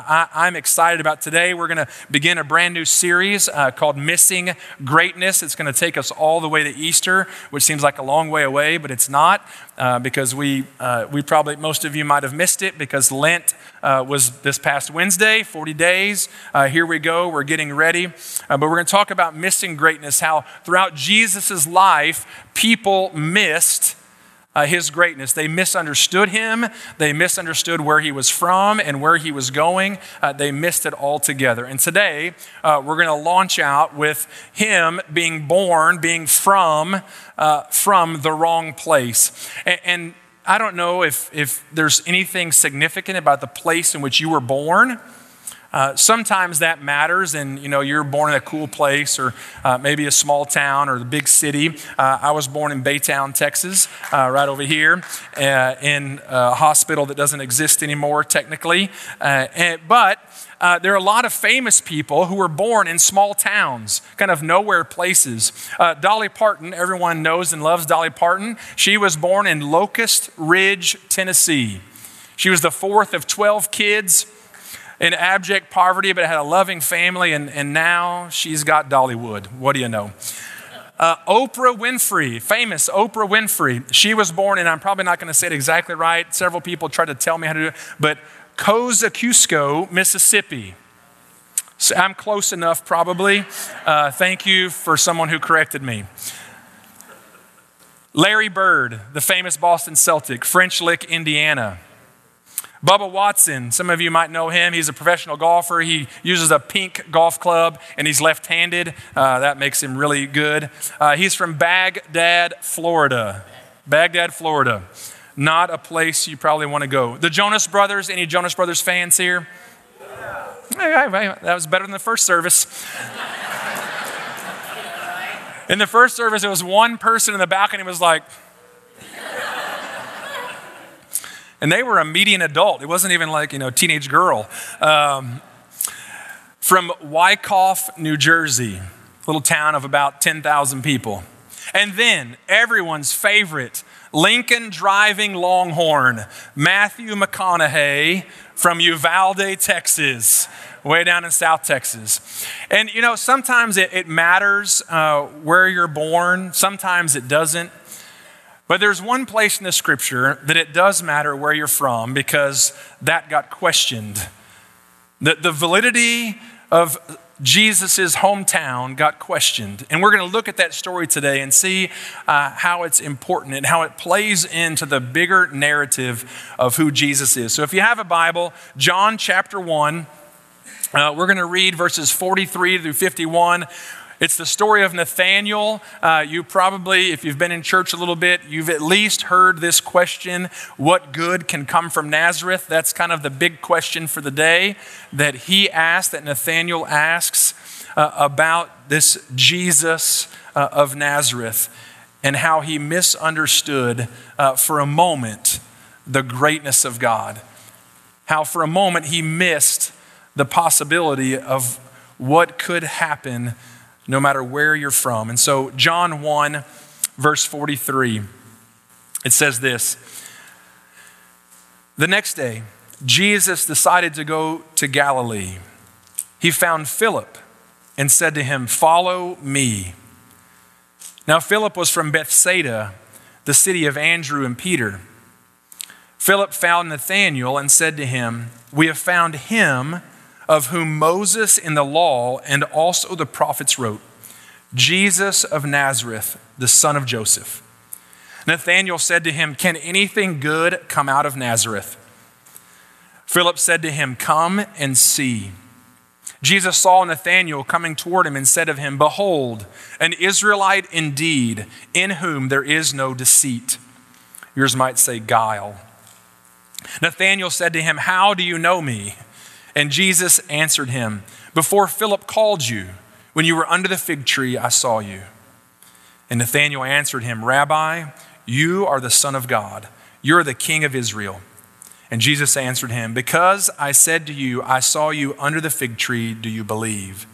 I, am excited about today. We're going to begin a brand new series uh, called Missing Greatness. It's going to take us all the way to Easter, which seems like a long way away, but it's not uh, because we, uh, we probably, most of you might have missed it because Lent uh, was this past Wednesday, 40 days. Uh, here we go, we're getting ready. Uh, but we're going to talk about missing greatness, how throughout Jesus' life, people missed uh, his greatness. They misunderstood him. They misunderstood where he was from and where he was going. Uh, they missed it altogether. And today, uh, we're going to launch out with him being born, being from, uh, from the wrong place. And, and I don't know if, if there's anything significant about the place in which you were born. Uh, sometimes that matters, and you know you're born in a cool place, or uh, maybe a small town or the big city. Uh, I was born in Baytown, Texas, uh, right over here, uh, in a hospital that doesn't exist anymore technically. And, but there are a lot of famous people who were born in small towns, kind of nowhere places. Dolly Parton, everyone knows and loves Dolly Parton. She was born in Locust Ridge, Tennessee. She was the fourth of 12 kids in abject poverty, but had a loving family, and, and now she's got Dollywood. What do you know? Uh, Oprah Winfrey, famous Oprah Winfrey. She was born, and I'm probably not going to say it exactly right. Several people tried to tell me how to do it, but Kosciusko, Mississippi. So I'm close enough, probably. Uh, thank you for someone who corrected me. Larry Bird, the famous Boston Celtic, French Lick, Indiana. Bubba Watson, some of you might know him. He's a professional golfer. He uses a pink golf club and he's left handed. Uh, that makes him really good. Uh, he's from Bagdad, Florida. Bagdad, Florida. Not a place you probably want to go. The Jonas Brothers, any Jonas Brothers fans here? That was better than the first service. In the first service, it was one person in the balcony was like, And they were a median adult. It wasn't even like, you know, teenage girl. Um, from Wyckoff, New Jersey, little town of about 10,000 people. And then everyone's favorite Lincoln driving Longhorn, Matthew McConaughey from Uvalde, Texas, way down in South Texas. And you know, sometimes it, it matters uh, where you're born, sometimes it doesn't. But there's one place in the scripture that it does matter where you're from because that got questioned. The, the validity of Jesus' hometown got questioned. And we're going to look at that story today and see uh, how it's important and how it plays into the bigger narrative of who Jesus is. So if you have a Bible, John chapter 1, uh, we're going to read verses 43 through 51. It's the story of Nathanael. Uh, you probably, if you've been in church a little bit, you've at least heard this question what good can come from Nazareth? That's kind of the big question for the day that he asked, that Nathaniel asks uh, about this Jesus uh, of Nazareth and how he misunderstood uh, for a moment the greatness of God. How for a moment he missed the possibility of what could happen no matter where you're from. And so, John 1, verse 43, it says this The next day, Jesus decided to go to Galilee. He found Philip and said to him, Follow me. Now, Philip was from Bethsaida, the city of Andrew and Peter. Philip found Nathanael and said to him, We have found him of whom Moses in the law and also the prophets wrote, Jesus of Nazareth, the son of Joseph. Nathanael said to him, Can anything good come out of Nazareth? Philip said to him, Come and see. Jesus saw Nathanael coming toward him and said of him, Behold, an Israelite indeed, in whom there is no deceit. Yours might say guile. Nathanael said to him, How do you know me? And Jesus answered him, Before Philip called you, when you were under the fig tree, I saw you. And Nathanael answered him, Rabbi, you are the Son of God. You're the King of Israel. And Jesus answered him, Because I said to you, I saw you under the fig tree, do you believe?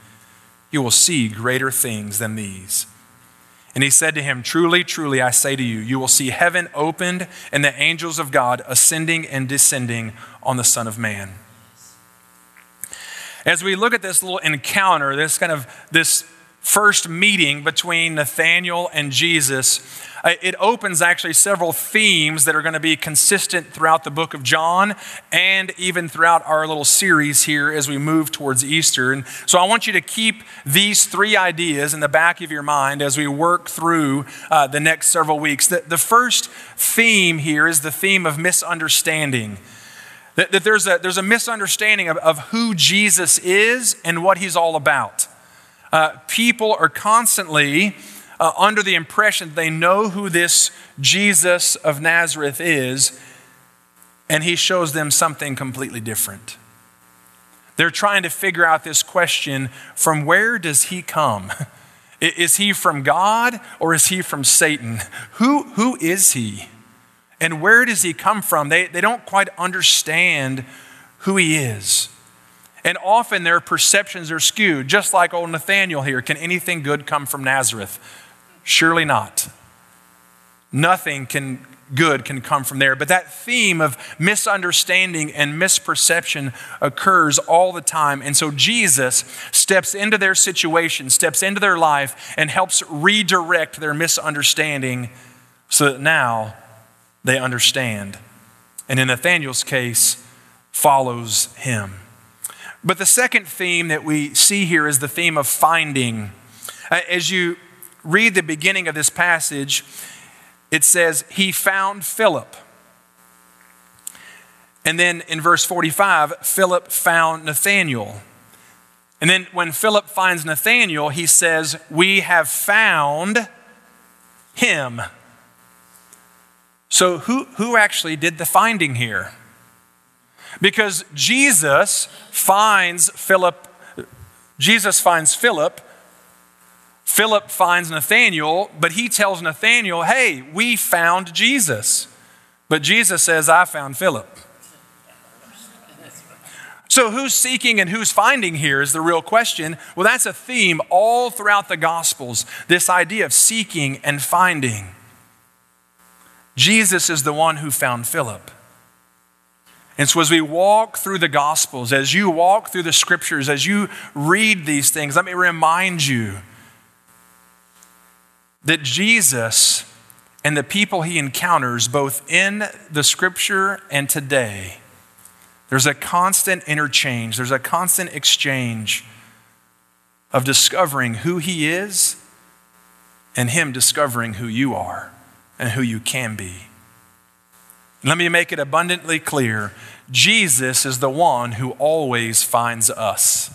You will see greater things than these. And he said to him, Truly, truly, I say to you, you will see heaven opened and the angels of God ascending and descending on the Son of Man. As we look at this little encounter, this kind of this first meeting between Nathanael and Jesus, uh, it opens actually several themes that are going to be consistent throughout the book of John and even throughout our little series here as we move towards Easter. And so I want you to keep these three ideas in the back of your mind as we work through uh, the next several weeks. The, the first theme here is the theme of misunderstanding. That, that there's, a, there's a misunderstanding of, of who Jesus is and what he's all about. Uh, people are constantly uh, under the impression they know who this Jesus of Nazareth is, and he shows them something completely different. They're trying to figure out this question from where does he come? Is he from God or is he from Satan? Who, who is he? And where does he come from? They, they don't quite understand who he is. And often their perceptions are skewed, just like old Nathanael here. Can anything good come from Nazareth? Surely not. Nothing can good can come from there. But that theme of misunderstanding and misperception occurs all the time. And so Jesus steps into their situation, steps into their life, and helps redirect their misunderstanding so that now they understand. And in Nathanael's case, follows him. But the second theme that we see here is the theme of finding. Uh, as you read the beginning of this passage, it says, He found Philip. And then in verse 45, Philip found Nathanael. And then when Philip finds Nathanael, he says, We have found him. So, who, who actually did the finding here? Because Jesus finds Philip, Jesus finds Philip, Philip finds Nathanael, but he tells Nathanael, hey, we found Jesus. But Jesus says, I found Philip. So, who's seeking and who's finding here is the real question. Well, that's a theme all throughout the Gospels this idea of seeking and finding. Jesus is the one who found Philip. And so, as we walk through the Gospels, as you walk through the Scriptures, as you read these things, let me remind you that Jesus and the people he encounters, both in the Scripture and today, there's a constant interchange, there's a constant exchange of discovering who he is and him discovering who you are and who you can be. Let me make it abundantly clear Jesus is the one who always finds us,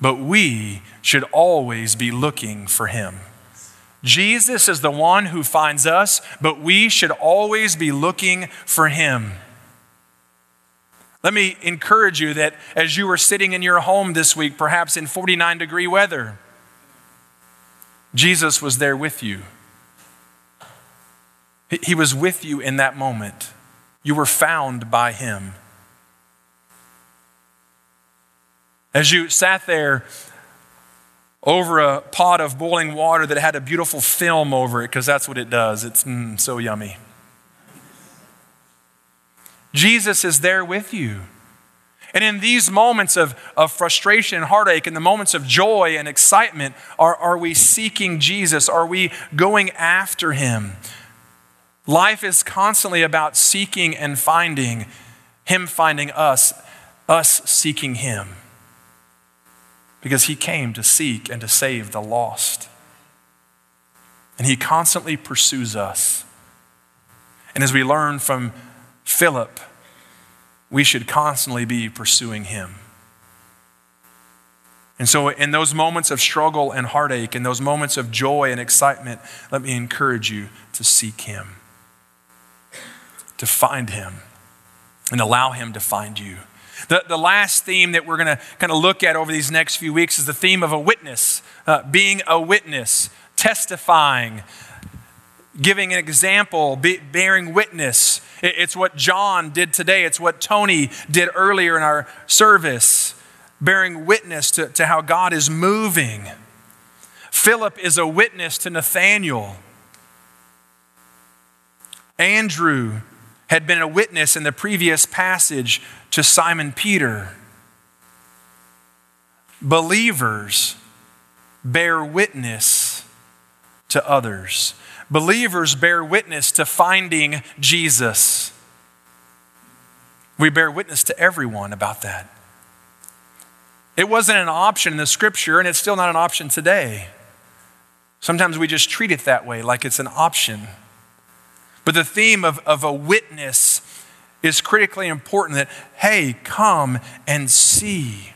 but we should always be looking for him. Jesus is the one who finds us, but we should always be looking for him. Let me encourage you that as you were sitting in your home this week, perhaps in 49 degree weather, Jesus was there with you. He was with you in that moment. You were found by him. As you sat there over a pot of boiling water that had a beautiful film over it, because that's what it does, it's mm, so yummy. Jesus is there with you. And in these moments of, of frustration and heartache, in the moments of joy and excitement, are, are we seeking Jesus? Are we going after him? Life is constantly about seeking and finding, Him finding us, us seeking Him. Because He came to seek and to save the lost. And He constantly pursues us. And as we learn from Philip, we should constantly be pursuing Him. And so, in those moments of struggle and heartache, in those moments of joy and excitement, let me encourage you to seek Him to find him and allow him to find you. The, the last theme that we're going to kind of look at over these next few weeks is the theme of a witness, uh, being a witness, testifying, giving an example, be, bearing witness. It, it's what John did today, it's what Tony did earlier in our service, bearing witness to, to how God is moving. Philip is a witness to Nathanael. Andrew had been a witness in the previous passage to Simon Peter. believers bear witness to others. Believers bear witness to finding Jesus. We bear witness to everyone about that. It wasn't an option in the scripture, and it's still not an option today. Sometimes we just treat it that way, like it's an option. But the theme of, of a witness is critically important that, hey, come and see.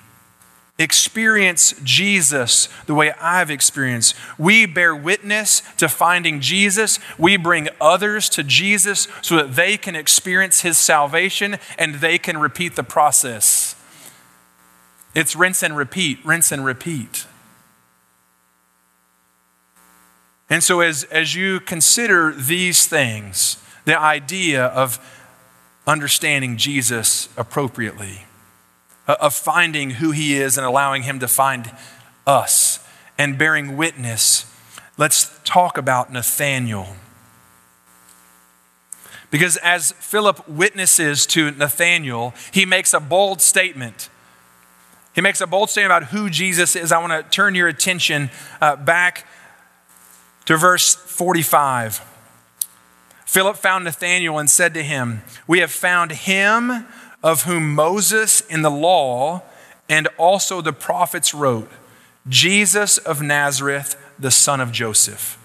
Experience Jesus the way I've experienced. We bear witness to finding Jesus. We bring others to Jesus so that they can experience his salvation and they can repeat the process. It's rinse and repeat, rinse and repeat. And so, as, as you consider these things, the idea of understanding Jesus appropriately, of finding who he is and allowing him to find us, and bearing witness, let's talk about Nathanael. Because as Philip witnesses to Nathanael, he makes a bold statement. He makes a bold statement about who Jesus is. I want to turn your attention uh, back to verse 45. Philip found Nathanael and said to him, We have found him of whom Moses in the law and also the prophets wrote, Jesus of Nazareth, the son of Joseph.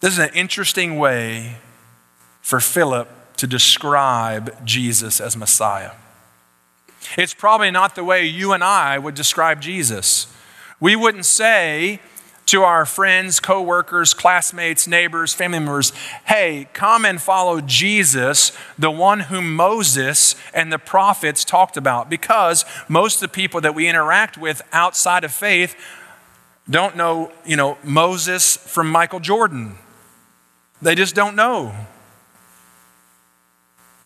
This is an interesting way for Philip to describe Jesus as Messiah. It's probably not the way you and I would describe Jesus. We wouldn't say to our friends, coworkers, classmates, neighbors, family members, hey, come and follow Jesus, the one whom Moses and the prophets talked about. Because most of the people that we interact with outside of faith don't know, you know, Moses from Michael Jordan. They just don't know.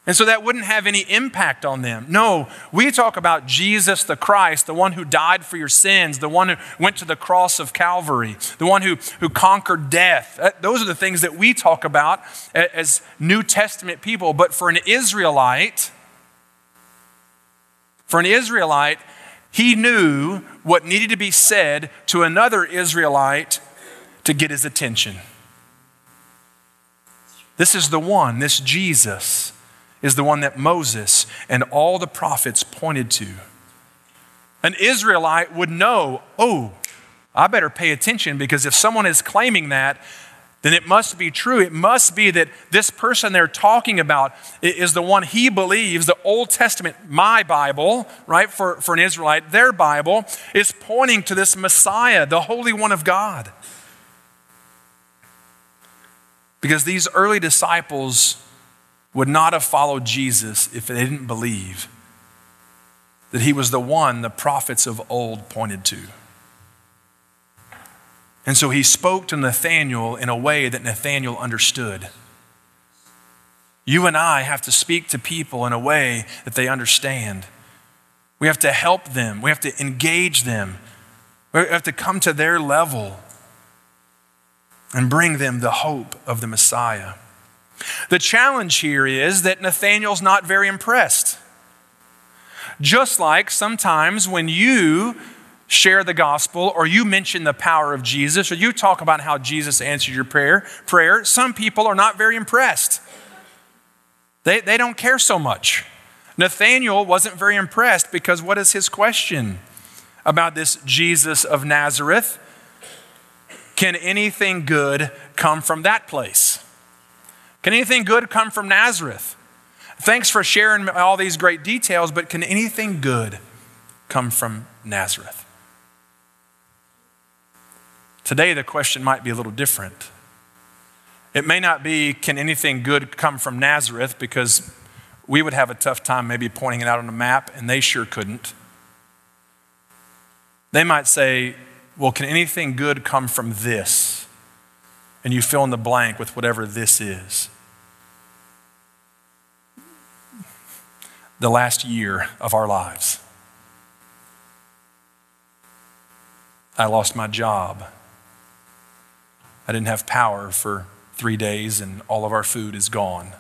And so that wouldn't have any impact on them. No, we talk about Jesus the Christ, the one who died for your sins, the one who went to the cross of Calvary, the one who, who conquered death. Uh, those are the things that we talk about as New Testament people. But for an Israelite, for an Israelite, he knew what needed to be said to another Israelite to get his attention. This is the one, this Jesus is the one that Moses and all the prophets pointed to. An Israelite would know, oh, I better pay attention because if someone is claiming that, then it must be true. It must be that this person they're talking about is the one he believes, the Old Testament, my Bible, right, for, for an Israelite, their Bible, is pointing to this Messiah, the Holy One of God. Because these early disciples would not have followed Jesus if they didn't believe that he was the one the prophets of old pointed to. And so he spoke to Nathanael in a way that Nathanael understood. You and I have to speak to people in a way that they understand. We have to help them, we have to engage them, we have to come to their level and bring them the hope of the Messiah. The challenge here is that Nathanael's not very impressed. Just like sometimes when you share the gospel or you mention the power of Jesus or you talk about how Jesus answered your prayer, prayer some people are not very impressed. They, they don't care so much. Nathanael wasn't very impressed because what is his question about this Jesus of Nazareth? Can anything good come from that place? Can anything good come from Nazareth? Thanks for sharing all these great details, but can anything good come from Nazareth? Today, the question might be a little different. It may not be, can anything good come from Nazareth? Because we would have a tough time maybe pointing it out on a map, and they sure couldn't. They might say, well, can anything good come from this? And you fill in the blank with whatever this is. The last year of our lives. I lost my job. I didn't have power for three days, and all of our food is gone.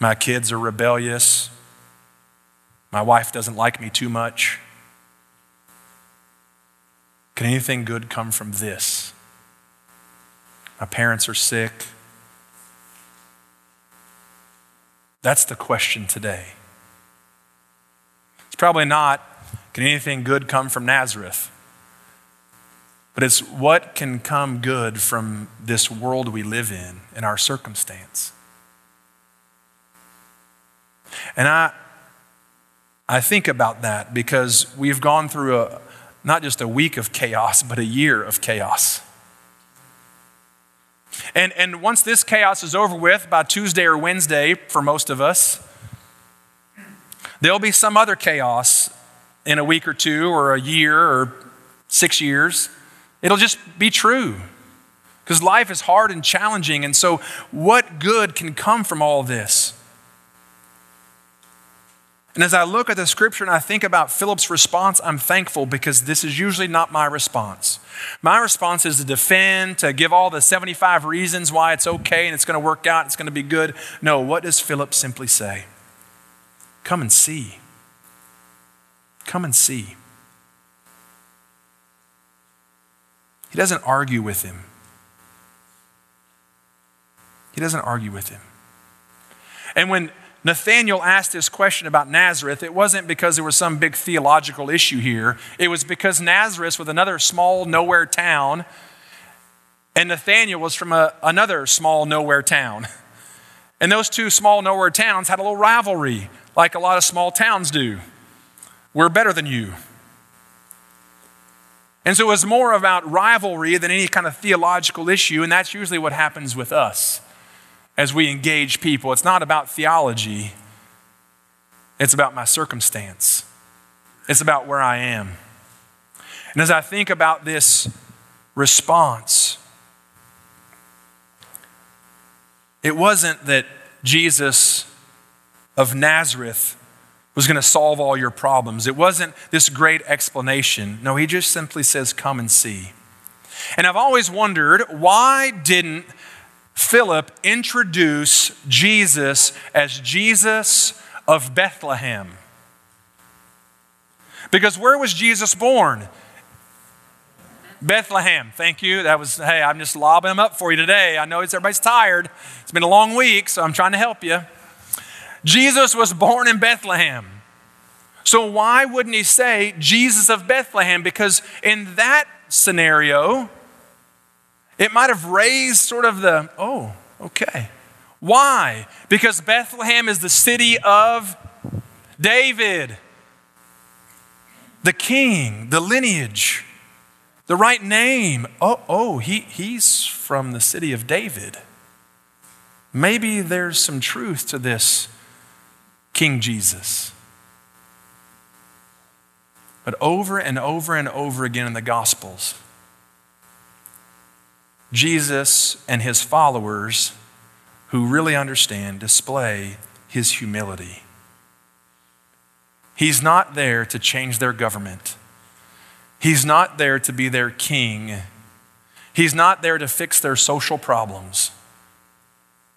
My kids are rebellious. My wife doesn't like me too much. Can anything good come from this? My parents are sick. That's the question today. It's probably not, can anything good come from Nazareth? But it's what can come good from this world we live in and our circumstance. And I, I think about that because we've gone through a, not just a week of chaos, but a year of chaos. And, and once this chaos is over with, by Tuesday or Wednesday, for most of us, there'll be some other chaos in a week or two, or a year, or six years. It'll just be true. Because life is hard and challenging. And so, what good can come from all this? And as I look at the scripture and I think about Philip's response, I'm thankful because this is usually not my response. My response is to defend, to give all the 75 reasons why it's okay and it's going to work out, it's going to be good. No, what does Philip simply say? Come and see. Come and see. He doesn't argue with him. He doesn't argue with him. And when Nathanael asked this question about Nazareth, it wasn't because there was some big theological issue here. It was because Nazareth was another small nowhere town, and Nathanael was from a, another small nowhere town. And those two small nowhere towns had a little rivalry, like a lot of small towns do. We're better than you. And so it was more about rivalry than any kind of theological issue, and that's usually what happens with us as we engage people. It's not about theology, it's about my circumstance, it's about where I am. And as I think about this response, it wasn't that Jesus of Nazareth was going to solve all your problems. It wasn't this great explanation. No, he just simply says, Come and see. And I've always wondered why didn't Philip introduce Jesus as Jesus of Bethlehem? Because where was Jesus born? Bethlehem. Thank you. That was, hey, I'm just lobbing them up for you today. I know it's everybody's tired. It's been a long week, so I'm trying to help you. Jesus was born in Bethlehem. So why wouldn't he say Jesus of Bethlehem? Because in that scenario, it might have raised sort of the, oh, okay. Why? Because Bethlehem is the city of David, the king, the lineage, the right name. Oh, oh, he, he's from the city of David. Maybe there's some truth to this King Jesus. But over and over and over again in the Gospels, Jesus and his followers who really understand display his humility. He's not there to change their government. He's not there to be their king. He's not there to fix their social problems.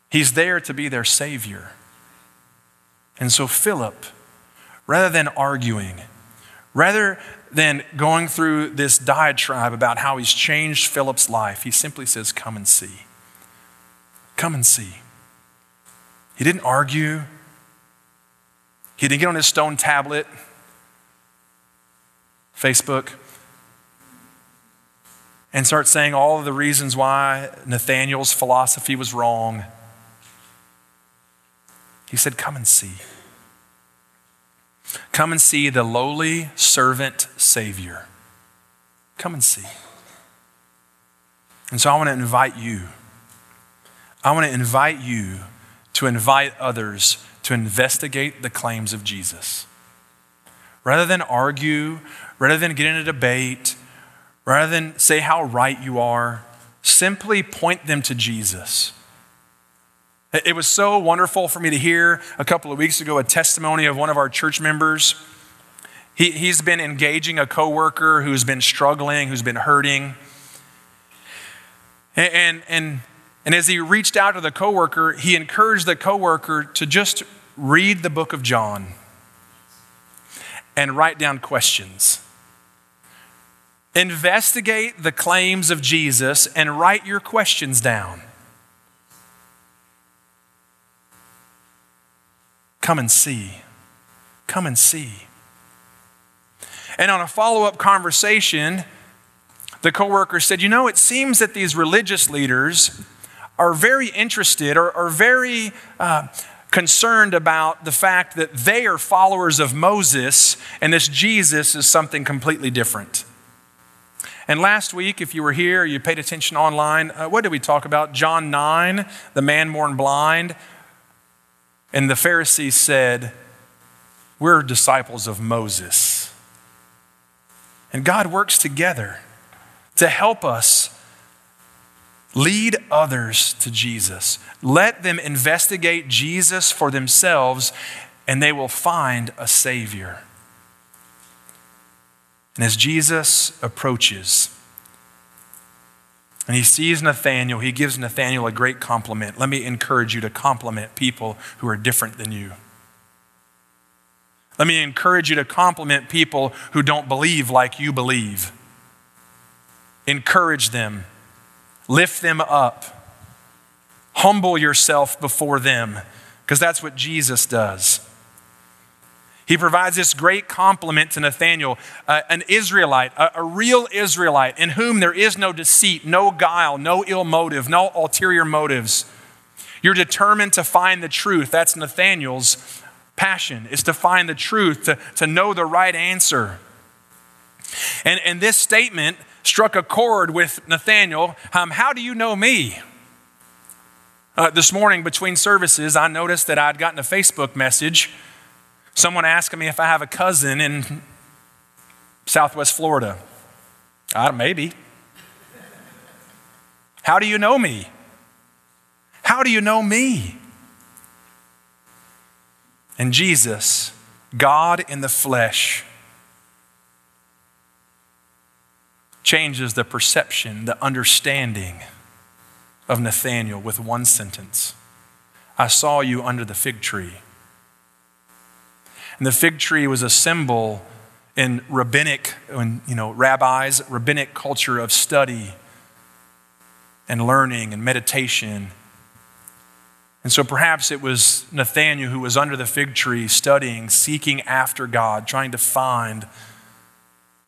He's there to be their savior. And so, Philip, rather than arguing, rather than going through this diatribe about how he's changed Philip's life, he simply says, Come and see. Come and see. He didn't argue, he didn't get on his stone tablet, Facebook, and start saying all of the reasons why Nathanael's philosophy was wrong. He said, Come and see. Come and see the lowly servant Savior. Come and see. And so I want to invite you. I want to invite you to invite others to investigate the claims of Jesus. Rather than argue, rather than get in a debate, rather than say how right you are, simply point them to Jesus. It was so wonderful for me to hear a couple of weeks ago a testimony of one of our church members. He, he's been engaging a coworker who's been struggling, who's been hurting. And, and, And as he reached out to the coworker, he encouraged the coworker to just read the book of John and write down questions. Investigate the claims of Jesus and write your questions down. Come and see. Come and see. And on a follow up conversation, the coworker said, You know, it seems that these religious leaders are very interested or are very uh, concerned about the fact that they are followers of Moses and this Jesus is something completely different. And last week, if you were here, you paid attention online, uh, what did we talk about? John 9, the man born blind. And the Pharisees said, We're disciples of Moses. And God works together to help us lead others to Jesus. Let them investigate Jesus for themselves, and they will find a Savior. And as Jesus approaches, and he sees Nathanael, he gives Nathanael a great compliment. Let me encourage you to compliment people who are different than you. Let me encourage you to compliment people who don't believe like you believe. Encourage them, lift them up, humble yourself before them, because that's what Jesus does. He provides this great compliment to Nathanael, uh, an Israelite, a, a real Israelite in whom there is no deceit, no guile, no ill motive, no ulterior motives. You're determined to find the truth. That's Nathanael's passion, is to find the truth, to, to know the right answer. And, and this statement struck a chord with Nathanael. Um, how do you know me? Uh, this morning between services, I noticed that I'd gotten a Facebook message Someone asking me if I have a cousin in Southwest Florida. Uh, maybe. How do you know me? How do you know me? And Jesus, God in the flesh, changes the perception, the understanding of Nathanael with one sentence I saw you under the fig tree. And the fig tree was a symbol in rabbinic, in, you know, rabbis, rabbinic culture of study and learning and meditation. And so perhaps it was Nathanael who was under the fig tree studying, seeking after God, trying to find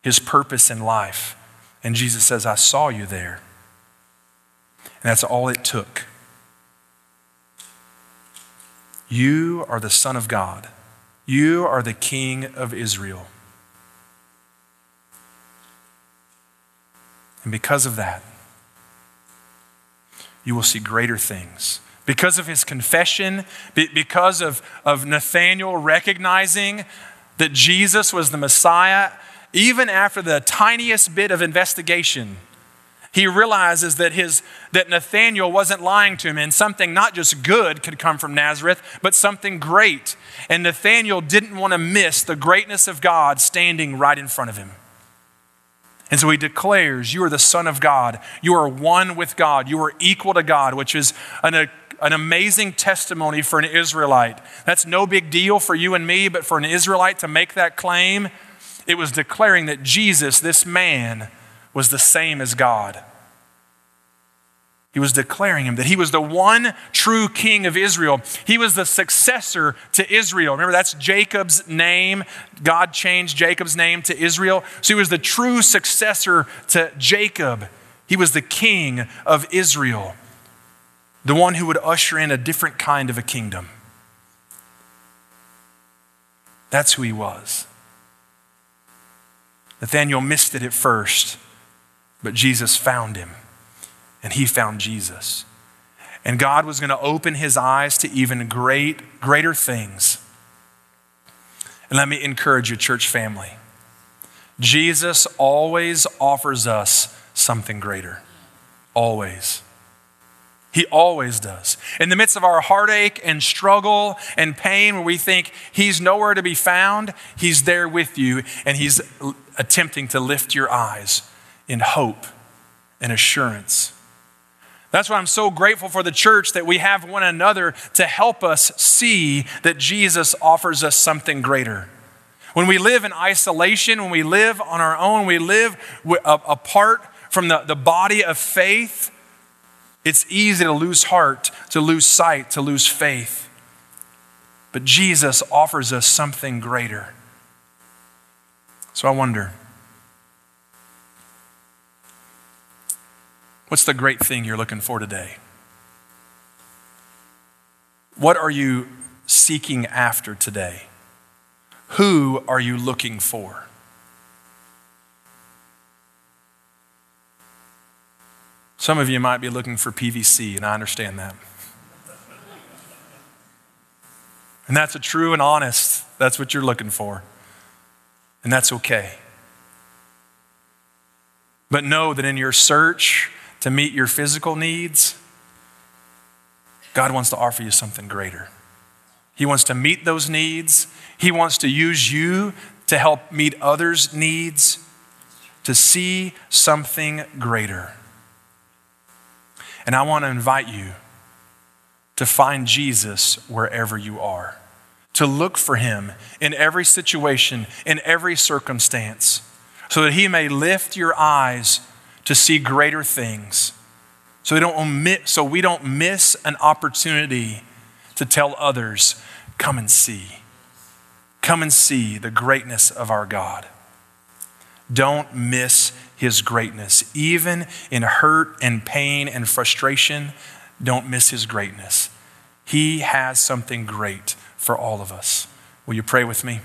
his purpose in life. And Jesus says, I saw you there. And that's all it took. You are the Son of God. You are the King of Israel. And because of that, you will see greater things. Because of his confession, because of, of Nathanael recognizing that Jesus was the Messiah, even after the tiniest bit of investigation, he realizes that, his, that Nathanael wasn't lying to him, and something not just good could come from Nazareth, but something great. And Nathanael didn't want to miss the greatness of God standing right in front of him. And so he declares, You are the Son of God. You are one with God. You are equal to God, which is an, a, an amazing testimony for an Israelite. That's no big deal for you and me, but for an Israelite to make that claim, it was declaring that Jesus, this man, was the same as God. He was declaring him that he was the one true king of Israel. He was the successor to Israel. Remember, that's Jacob's name. God changed Jacob's name to Israel. So he was the true successor to Jacob. He was the king of Israel, the one who would usher in a different kind of a kingdom. That's who he was. Nathanael missed it at first. But Jesus found him, and he found Jesus. And God was going to open his eyes to even great, greater things. And let me encourage you, church family. Jesus always offers us something greater. Always. He always does. In the midst of our heartache and struggle and pain, where we think He's nowhere to be found, He's there with you and He's attempting to lift your eyes in hope and assurance That's why I'm so grateful for the church that we have one another to help us see that Jesus offers us something greater. When we live in isolation, when we live on our own, we live apart from the, the body of faith, it's easy to lose heart, to lose sight, to lose faith. But Jesus offers us something greater. So I wonder what's the great thing you're looking for today? What are you seeking after today? Who are you looking for? Some of you might be looking for PVC, and I understand that. And that's a true and honest, that's what you're looking for. And that's okay. But know that in your search to meet your physical needs, God wants to offer you something greater. He wants to meet those needs. He wants to use you to help meet others' needs, to see something greater. And I want to invite you to find Jesus wherever you are, to look for him in every situation, in every circumstance, so that he may lift your eyes to see greater things. So we don't omit, so we don't miss an opportunity to tell others, come and see. Come and see the greatness of our God. Don't miss his greatness. Even in hurt and pain and frustration, don't miss his greatness. He has something great for all of us. Will you pray with me?